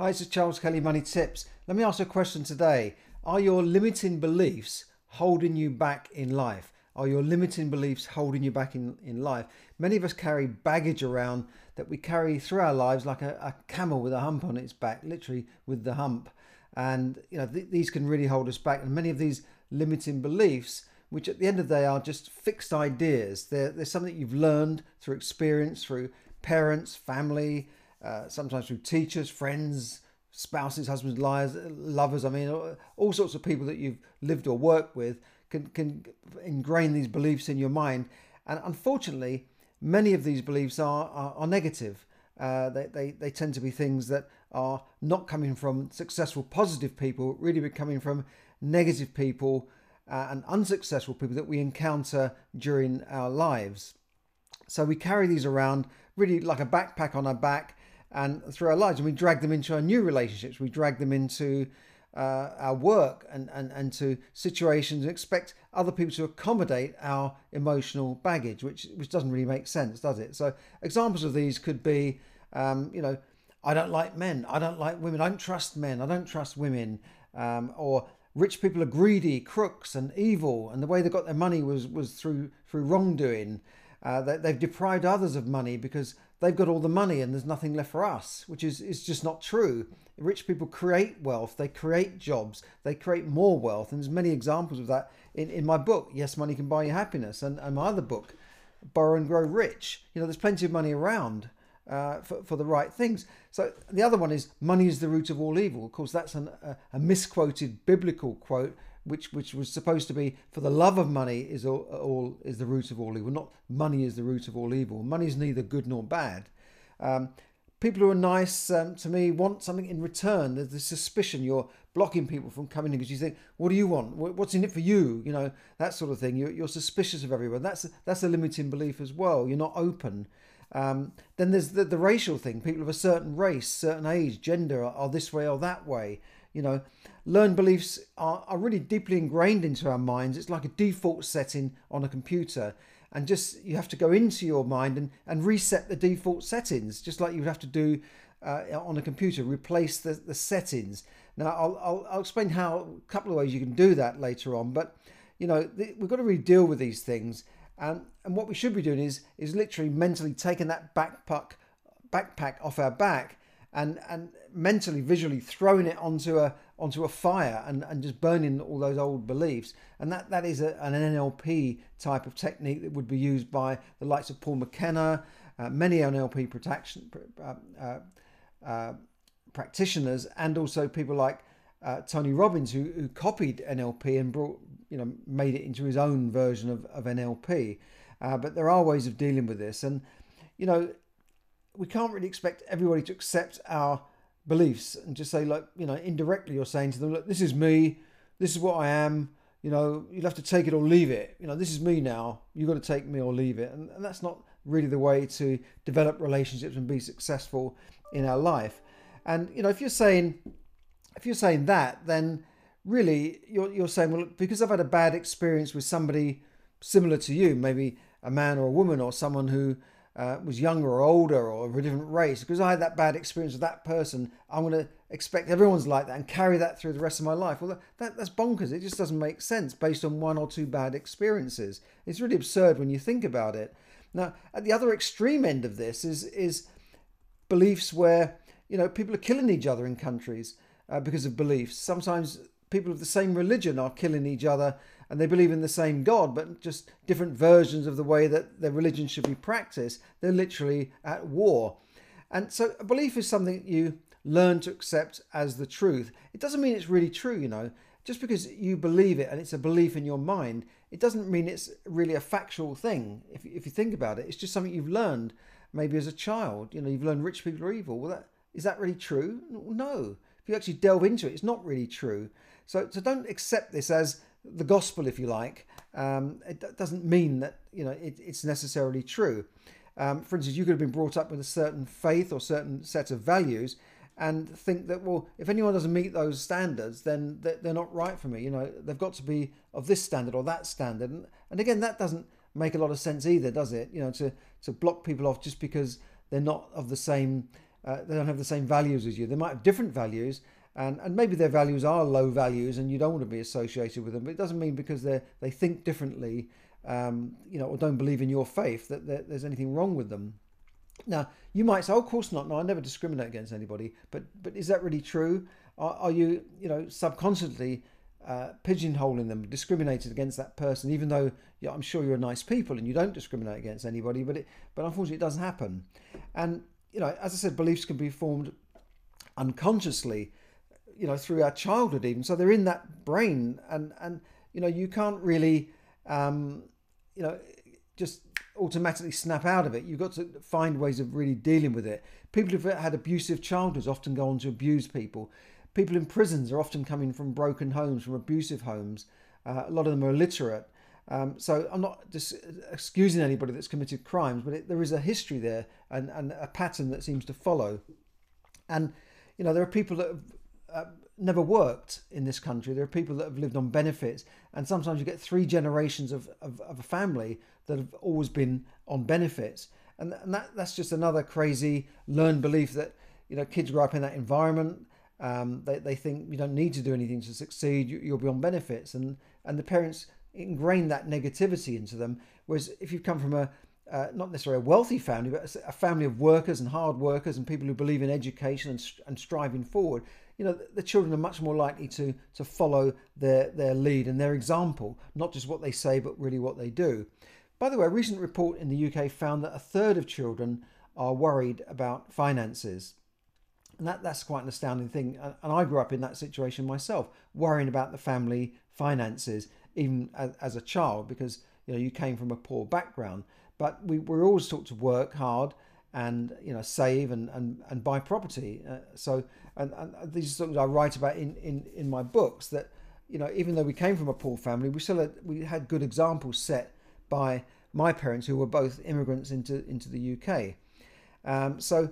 Hi, this is Charles Kelly Money Tips. Let me ask you a question today. Are your limiting beliefs holding you back in life? Are your limiting beliefs holding you back in, in life? Many of us carry baggage around that we carry through our lives like a, a camel with a hump on its back, literally with the hump. And you know th- these can really hold us back. And many of these limiting beliefs, which at the end of the day are just fixed ideas, they're, they're something you've learned through experience, through parents, family, uh, sometimes through teachers, friends, spouses, husbands, liars, lovers. I mean, all sorts of people that you've lived or worked with can can ingrain these beliefs in your mind. And unfortunately, many of these beliefs are are, are negative. Uh, they, they, they tend to be things that are not coming from successful, positive people, really be coming from negative people uh, and unsuccessful people that we encounter during our lives. So we carry these around really like a backpack on our back and through our lives, and we drag them into our new relationships. We drag them into uh, our work and, and, and to situations and expect other people to accommodate our emotional baggage, which which doesn't really make sense, does it? So examples of these could be, um, you know, I don't like men, I don't like women, I don't trust men, I don't trust women, um, or rich people are greedy, crooks, and evil, and the way they got their money was was through through wrongdoing. Uh, they, they've deprived others of money because they've got all the money and there's nothing left for us, which is, is just not true. Rich people create wealth, they create jobs, they create more wealth. And there's many examples of that in, in my book, Yes, Money Can Buy You Happiness, and, and my other book, Borrow and Grow Rich. You know, there's plenty of money around. Uh, for, for the right things. So the other one is money is the root of all evil. Of course, that's an, a, a misquoted biblical quote which which was supposed to be for the love of money is all, all is the root of all evil. Not money is the root of all evil. Money is neither good nor bad. Um, people who are nice um, to me want something in return. There's this suspicion you're blocking people from coming in because you think, what do you want? What's in it for you? You know that sort of thing. You're, you're suspicious of everyone. That's that's a limiting belief as well. You're not open. Um, then there's the, the racial thing. People of a certain race, certain age, gender are, are this way or that way. You know, learned beliefs are, are really deeply ingrained into our minds. It's like a default setting on a computer. And just you have to go into your mind and, and reset the default settings, just like you would have to do uh, on a computer, replace the, the settings. Now, I'll, I'll, I'll explain how a couple of ways you can do that later on. But, you know, th- we've got to really deal with these things. And, and what we should be doing is, is literally mentally taking that backpack, backpack off our back and and mentally visually throwing it onto a onto a fire and, and just burning all those old beliefs. And that that is a, an NLP type of technique that would be used by the likes of Paul McKenna uh, many NLP protection uh, uh, practitioners and also people like uh, Tony Robbins who, who copied NLP and brought you know made it into his own version of, of NLP uh, but there are ways of dealing with this. And you know we can't really expect everybody to accept our beliefs and just say like you know indirectly you're saying to them look this is me. This is what i am. You know you'll have to take it or leave it. You know this is me now. You've got to take me or leave it. And, and that's not really the way to develop relationships and be successful in our life. And you know if you're saying if you're saying that then really you're, you're saying well because i've had a bad experience with somebody similar to you maybe a man or a woman or someone who uh, was younger or older or of a different race, because I had that bad experience with that person, I'm going to expect everyone's like that and carry that through the rest of my life. Well, that, that's bonkers. It just doesn't make sense based on one or two bad experiences. It's really absurd when you think about it. Now, at the other extreme end of this is is beliefs where you know people are killing each other in countries uh, because of beliefs. Sometimes people of the same religion are killing each other and they believe in the same God, but just different versions of the way that their religion should be practiced. They're literally at war. And so a belief is something you learn to accept as the truth. It doesn't mean it's really true, you know. Just because you believe it and it's a belief in your mind, it doesn't mean it's really a factual thing. If, if you think about it, it's just something you've learned maybe as a child. You know, you've learned rich people are evil. Well, that, is that really true? No. If you actually delve into it, it's not really true. So, so don't accept this as the gospel, if you like, um, it doesn't mean that you know it, it's necessarily true. Um, for instance, you could have been brought up with a certain faith or certain set of values, and think that well, if anyone doesn't meet those standards, then they're not right for me. You know, they've got to be of this standard or that standard, and, and again, that doesn't make a lot of sense either, does it? You know, to to block people off just because they're not of the same uh, they don't have the same values as you. They might have different values, and, and maybe their values are low values, and you don't want to be associated with them. But it doesn't mean because they they think differently, um, you know, or don't believe in your faith that there's anything wrong with them. Now, you might say, oh, of course not. No, I never discriminate against anybody. But but is that really true? Are, are you, you know, subconsciously uh, pigeonholing them, discriminated against that person, even though yeah, I'm sure you're a nice people and you don't discriminate against anybody, but it, but unfortunately it doesn't happen. And you know, as I said, beliefs can be formed unconsciously, you know, through our childhood even. So they're in that brain, and and you know, you can't really, um, you know, just automatically snap out of it. You've got to find ways of really dealing with it. People who've had abusive childhoods often go on to abuse people. People in prisons are often coming from broken homes, from abusive homes. Uh, a lot of them are illiterate. Um, so I'm not just excusing anybody that's committed crimes, but it, there is a history there and, and a pattern that seems to follow. And you know there are people that have uh, never worked in this country. There are people that have lived on benefits, and sometimes you get three generations of, of, of a family that have always been on benefits, and, and that that's just another crazy learned belief that you know kids grow up in that environment. Um, they, they think you don't need to do anything to succeed. You, you'll be on benefits, and and the parents ingrain that negativity into them. Whereas if you've come from a uh, not necessarily a wealthy family, but a family of workers and hard workers and people who believe in education and, and striving forward, you know, the children are much more likely to to follow their their lead and their example, not just what they say, but really what they do. By the way, a recent report in the UK found that a third of children are worried about finances. And that, that's quite an astounding thing. And I grew up in that situation myself, worrying about the family finances even as, as a child because you know you came from a poor background. But we were always taught to work hard and you know save and and, and buy property. Uh, so and, and these are things I write about in, in in my books that you know even though we came from a poor family, we still had, we had good examples set by my parents who were both immigrants into into the UK. Um, so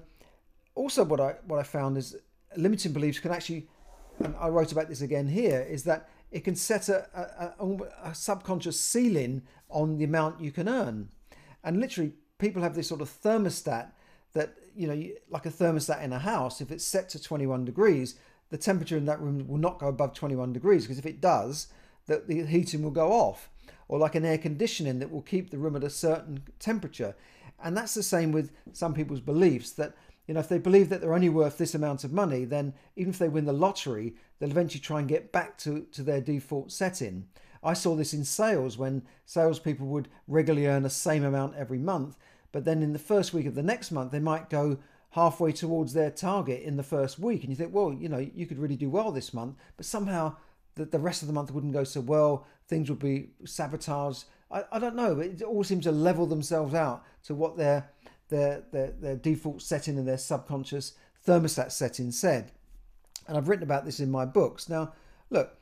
also what I what I found is limiting beliefs can actually and I wrote about this again here is that it can set a, a, a, subconscious ceiling on the amount you can earn. And literally, people have this sort of thermostat that, you know, like a thermostat in a house, if it's set to 21 degrees, the temperature in that room will not go above 21 degrees because if it does, that the heating will go off. Or like an air conditioning that will keep the room at a certain temperature. And that's the same with some people's beliefs that you know, if they believe that they're only worth this amount of money, then even if they win the lottery, they'll eventually try and get back to, to their default setting. I saw this in sales when salespeople would regularly earn the same amount every month, but then in the first week of the next month, they might go halfway towards their target in the first week. And you think, well, you know, you could really do well this month, but somehow the, the rest of the month wouldn't go so well. Things would be sabotaged. I, I don't know, but it all seems to level themselves out to what their their, their, their default setting and their subconscious thermostat setting said. And I've written about this in my books. Now, look,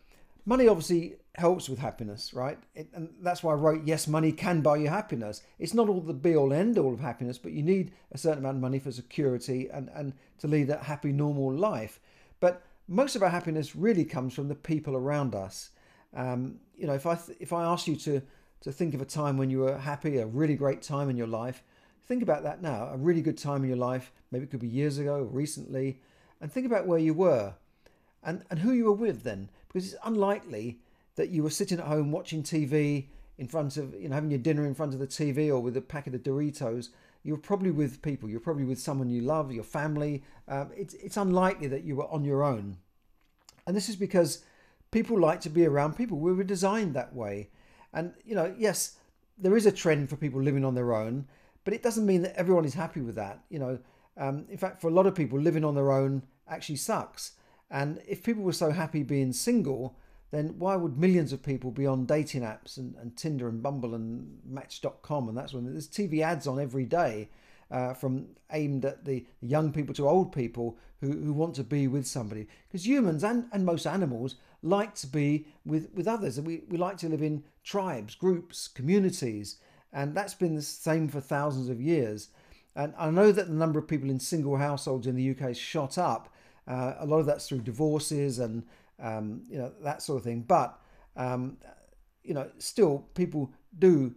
money obviously helps with happiness, right? It, and that's why I wrote, yes, money can buy you happiness. It's not all the be all end all of happiness, but you need a certain amount of money for security and, and to lead a happy, normal life. But most of our happiness really comes from the people around us. Um, you know, if I th- if I ask you to to think of a time when you were happy, a really great time in your life, Think about that now, a really good time in your life, maybe it could be years ago, recently, and think about where you were and, and who you were with then. Because it's unlikely that you were sitting at home watching TV in front of, you know, having your dinner in front of the TV or with a packet of Doritos. You're probably with people, you're probably with someone you love, your family. Um, it's, it's unlikely that you were on your own. And this is because people like to be around people. We were designed that way. And, you know, yes, there is a trend for people living on their own. But it doesn't mean that everyone is happy with that. You know, um, in fact, for a lot of people, living on their own actually sucks. And if people were so happy being single, then why would millions of people be on dating apps and, and Tinder and Bumble and Match.com and that's when there's TV ads on every day uh, from aimed at the young people to old people who, who want to be with somebody. Because humans and, and most animals like to be with, with others. and We, we like to live in tribes, groups, communities and that's been the same for thousands of years. And I know that the number of people in single households in the UK shot up. Uh, a lot of that's through divorces and um, you know that sort of thing. But um, you know, still people do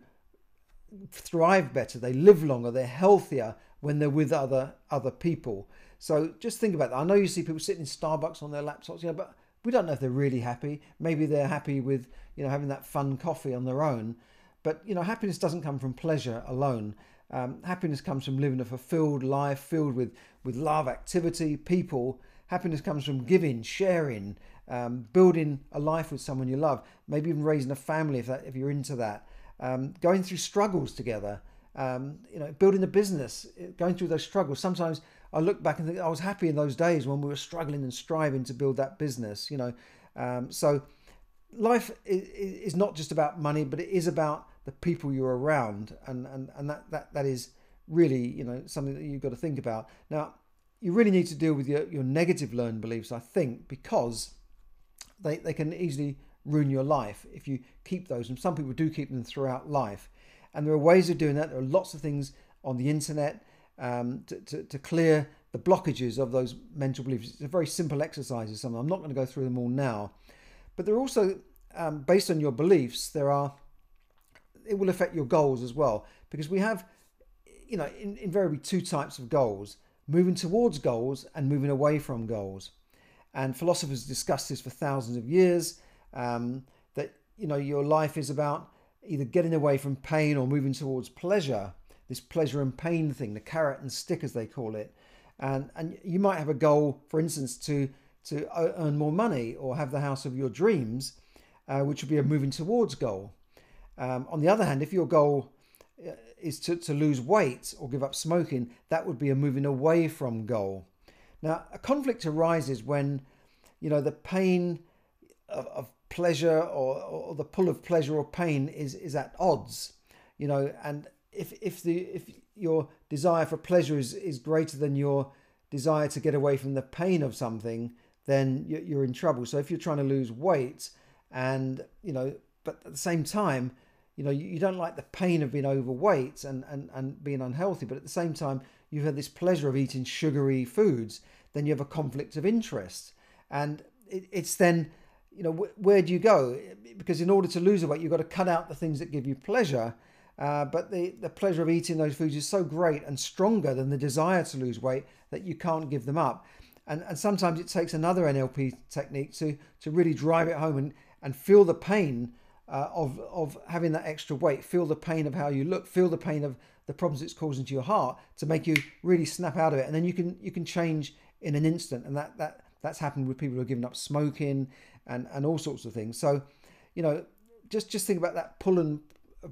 thrive better. They live longer. They're healthier when they're with other other people. So just think about that. I know you see people sitting in Starbucks on their laptops, you know, but we don't know if they're really happy. Maybe they're happy with you know having that fun coffee on their own. But you know, happiness doesn't come from pleasure alone. Um, happiness comes from living a fulfilled life filled with with love, activity, people. Happiness comes from giving, sharing, um, building a life with someone you love. Maybe even raising a family if that if you're into that. Um, going through struggles together. Um, you know, building a business, going through those struggles. Sometimes I look back and think I was happy in those days when we were struggling and striving to build that business. You know, um, so life is not just about money, but it is about the people you're around, and and and that that that is really you know something that you've got to think about. Now, you really need to deal with your your negative learned beliefs, I think, because they they can easily ruin your life if you keep those, and some people do keep them throughout life. And there are ways of doing that. There are lots of things on the internet um, to, to, to, clear the blockages of those mental beliefs. It's a very simple exercise. Some I'm not going to go through them all now, but they're also um, based on your beliefs. There are it will affect your goals as well because we have you know in, invariably two types of goals: moving towards goals and moving away from goals. And philosophers discussed this for thousands of years. Um, that you know your life is about either getting away from pain or moving towards pleasure this pleasure and pain thing, the carrot and stick as they call it. And and you might have a goal, for instance, to to earn more money or have the house of your dreams, uh, which would be a moving towards goal. Um, on the other hand, if your goal is to, to lose weight or give up smoking, that would be a moving away from goal. Now, a conflict arises when, you know, the pain of, of pleasure or, or the pull of pleasure or pain is, is at odds, you know, and if if the if your desire for pleasure is is greater than your desire to get away from the pain of something, then you're in trouble. So if you're trying to lose weight, and you know, but at the same time, you know, you, don't like the pain of being overweight and, and, and being unhealthy, but at the same time, you've had this pleasure of eating sugary foods, then you have a conflict of interest. And it, it's then, you know, wh- where do you go? Because in order to lose weight, you've got to cut out the things that give you pleasure uh, but the, the pleasure of eating those foods is so great and stronger than the desire to lose weight that you can't give them up. And, and sometimes it takes another NLP technique to, to really drive it home and, and feel the pain uh, of, of having that extra weight, feel the pain of how you look, feel the pain of the problems it's causing to your heart to make you really snap out of it. And then you can you can change in an instant. And that, that that's happened with people who are giving up smoking and, and all sorts of things. So, you know, just just think about that pull and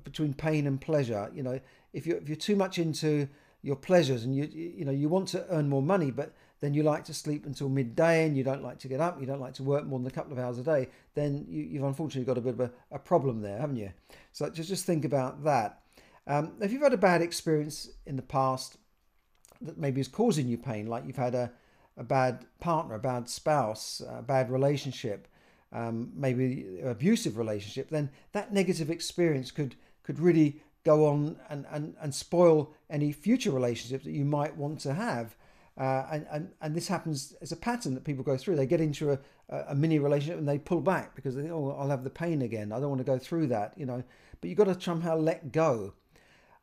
between pain and pleasure. You know, if you if you're too much into your pleasures and you you know you want to earn more money, but then you like to sleep until midday and you don't like to get up, you don't like to work more than a couple of hours a day, then you, have unfortunately got a bit of a, a, problem there, haven't you? So just just think about that. Um, if you've had a bad experience in the past that maybe is causing you pain, like you've had a, a bad partner, a bad spouse, a bad relationship, um, maybe abusive relationship, then that negative experience could could really go on and, and, and spoil any future relationships that you might want to have. Uh, and, and, and this happens as a pattern that people go through. They get into a, a mini relationship and they pull back because they think, oh, I'll have the pain again. I don't want to go through that, you know. But you've got to somehow let go.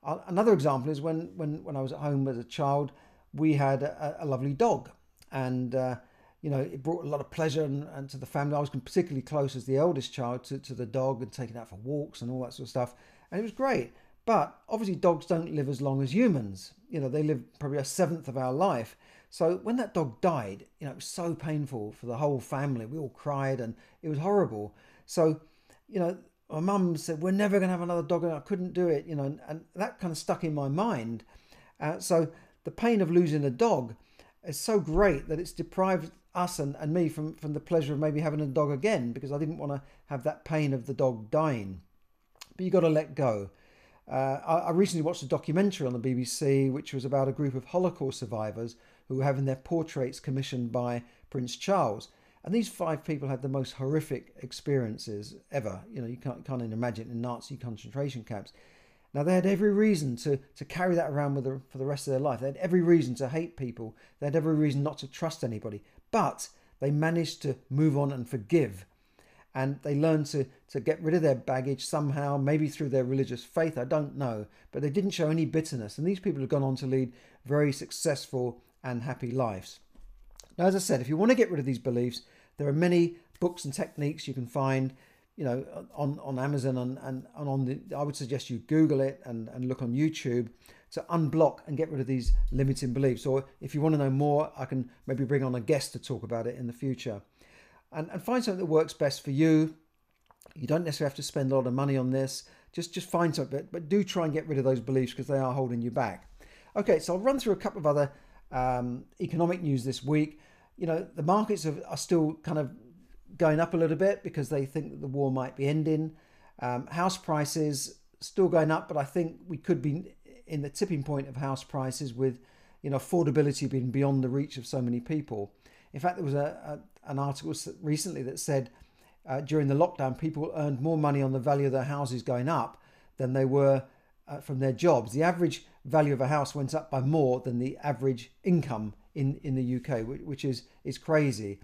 Another example is when, when, when I was at home as a child, we had a, a lovely dog. And uh, you know, it brought a lot of pleasure and, and, to the family. I was particularly close as the eldest child to, to the dog and taking out for walks and all that sort of stuff. And it was great. But obviously, dogs don't live as long as humans. You know, they live probably a seventh of our life. So when that dog died, you know, it was so painful for the whole family. We all cried and it was horrible. So, you know, my mum said, We're never going to have another dog. And I couldn't do it, you know, and, that kind of stuck in my mind. Uh, so the pain of losing a dog is so great that it's deprived us and, and me from, from the pleasure of maybe having a dog again because I didn't want to have that pain of the dog dying. But you've got to let go. Uh, I, I, recently watched a documentary on the BBC which was about a group of Holocaust survivors who were having their portraits commissioned by Prince Charles. And these five people had the most horrific experiences ever. You know, you can't, can't even imagine in Nazi concentration camps. Now, they had every reason to, to carry that around with them for the rest of their life. They had every reason to hate people. They had every reason not to trust anybody. But they managed to move on and forgive. And they learned to, to get rid of their baggage somehow, maybe through their religious faith, I don't know. But they didn't show any bitterness. And these people have gone on to lead very successful and happy lives. Now, as I said, if you want to get rid of these beliefs, there are many books and techniques you can find, you know, on, on Amazon and, and, and on the, I would suggest you Google it and, and look on YouTube to unblock and get rid of these limiting beliefs. Or if you want to know more, I can maybe bring on a guest to talk about it in the future. And, and find something that works best for you. You don't necessarily have to spend a lot of money on this. Just just find something, but, but do try and get rid of those beliefs because they are holding you back. Okay, so I'll run through a couple of other um, economic news this week. You know, the markets are, are still kind of going up a little bit because they think that the war might be ending. Um, house prices still going up, but I think we could be in the tipping point of house prices with you know affordability being beyond the reach of so many people. In fact, there was a, a an article recently that said uh, during the lockdown, people earned more money on the value of their houses going up than they were uh, from their jobs. The average value of a house went up by more than the average income in, in the UK, which, which is is crazy.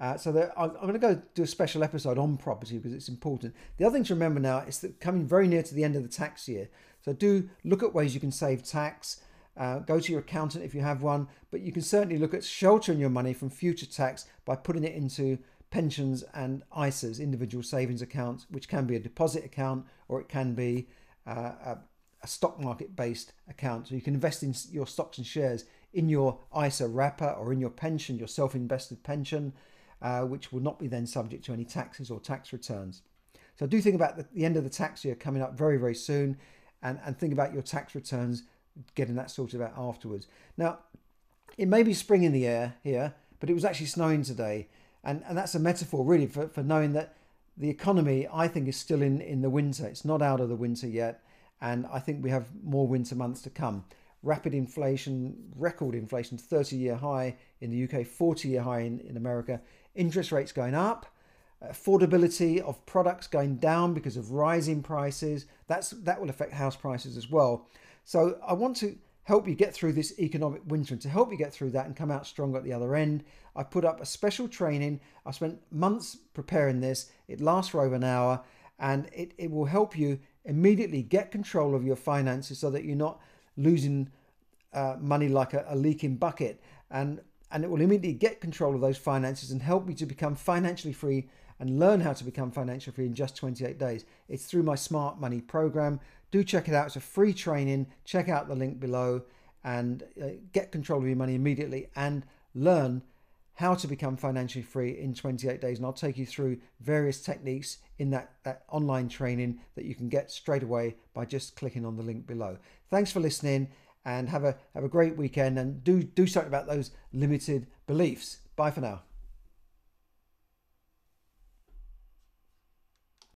Uh, so there, I'm, I'm going to go do a special episode on property because it's important. The other thing to remember now is that coming very near to the end of the tax year, so do look at ways you can save tax. Uh, go to your accountant if you have one, but you can certainly look at sheltering your money from future tax by putting it into pensions and ISAs, individual savings accounts, which can be a deposit account or it can be uh, a, a stock market based account. So you can invest in your stocks and shares in your ISA wrapper or in your pension, your self invested pension, uh, which will not be then subject to any taxes or tax returns. So do think about the, the end of the tax year coming up very, very soon and, and think about your tax returns, getting that sorted out afterwards. Now, it may be spring in the air here, but it was actually snowing today. And, and that's a metaphor really for, for knowing that the economy, I think, is still in, in the winter. It's not out of the winter yet. And I think we have more winter months to come. Rapid inflation, record inflation, 30 year high in the UK, 40 year high in, in America. Interest rates going up affordability of products going down because of rising prices. That's that will affect house prices as well. So I want to help you get through this economic winter and to help you get through that and come out stronger at the other end. I put up a special training. I spent months preparing this. It lasts for over an hour and it, it will help you immediately get control of your finances so that you're not losing uh, money like a, a leaking bucket and and it will immediately get control of those finances and help you to become financially free and learn how to become financially free in just 28 days. It's through my Smart Money program. Do check it out. It's a free training. Check out the link below and uh, get control of your money immediately and learn how to become financially free in 28 days. And I'll take you through various techniques in that, that online training that you can get straight away by just clicking on the link below. Thanks for listening and have a have a great weekend and do do something about those limited beliefs. Bye for now.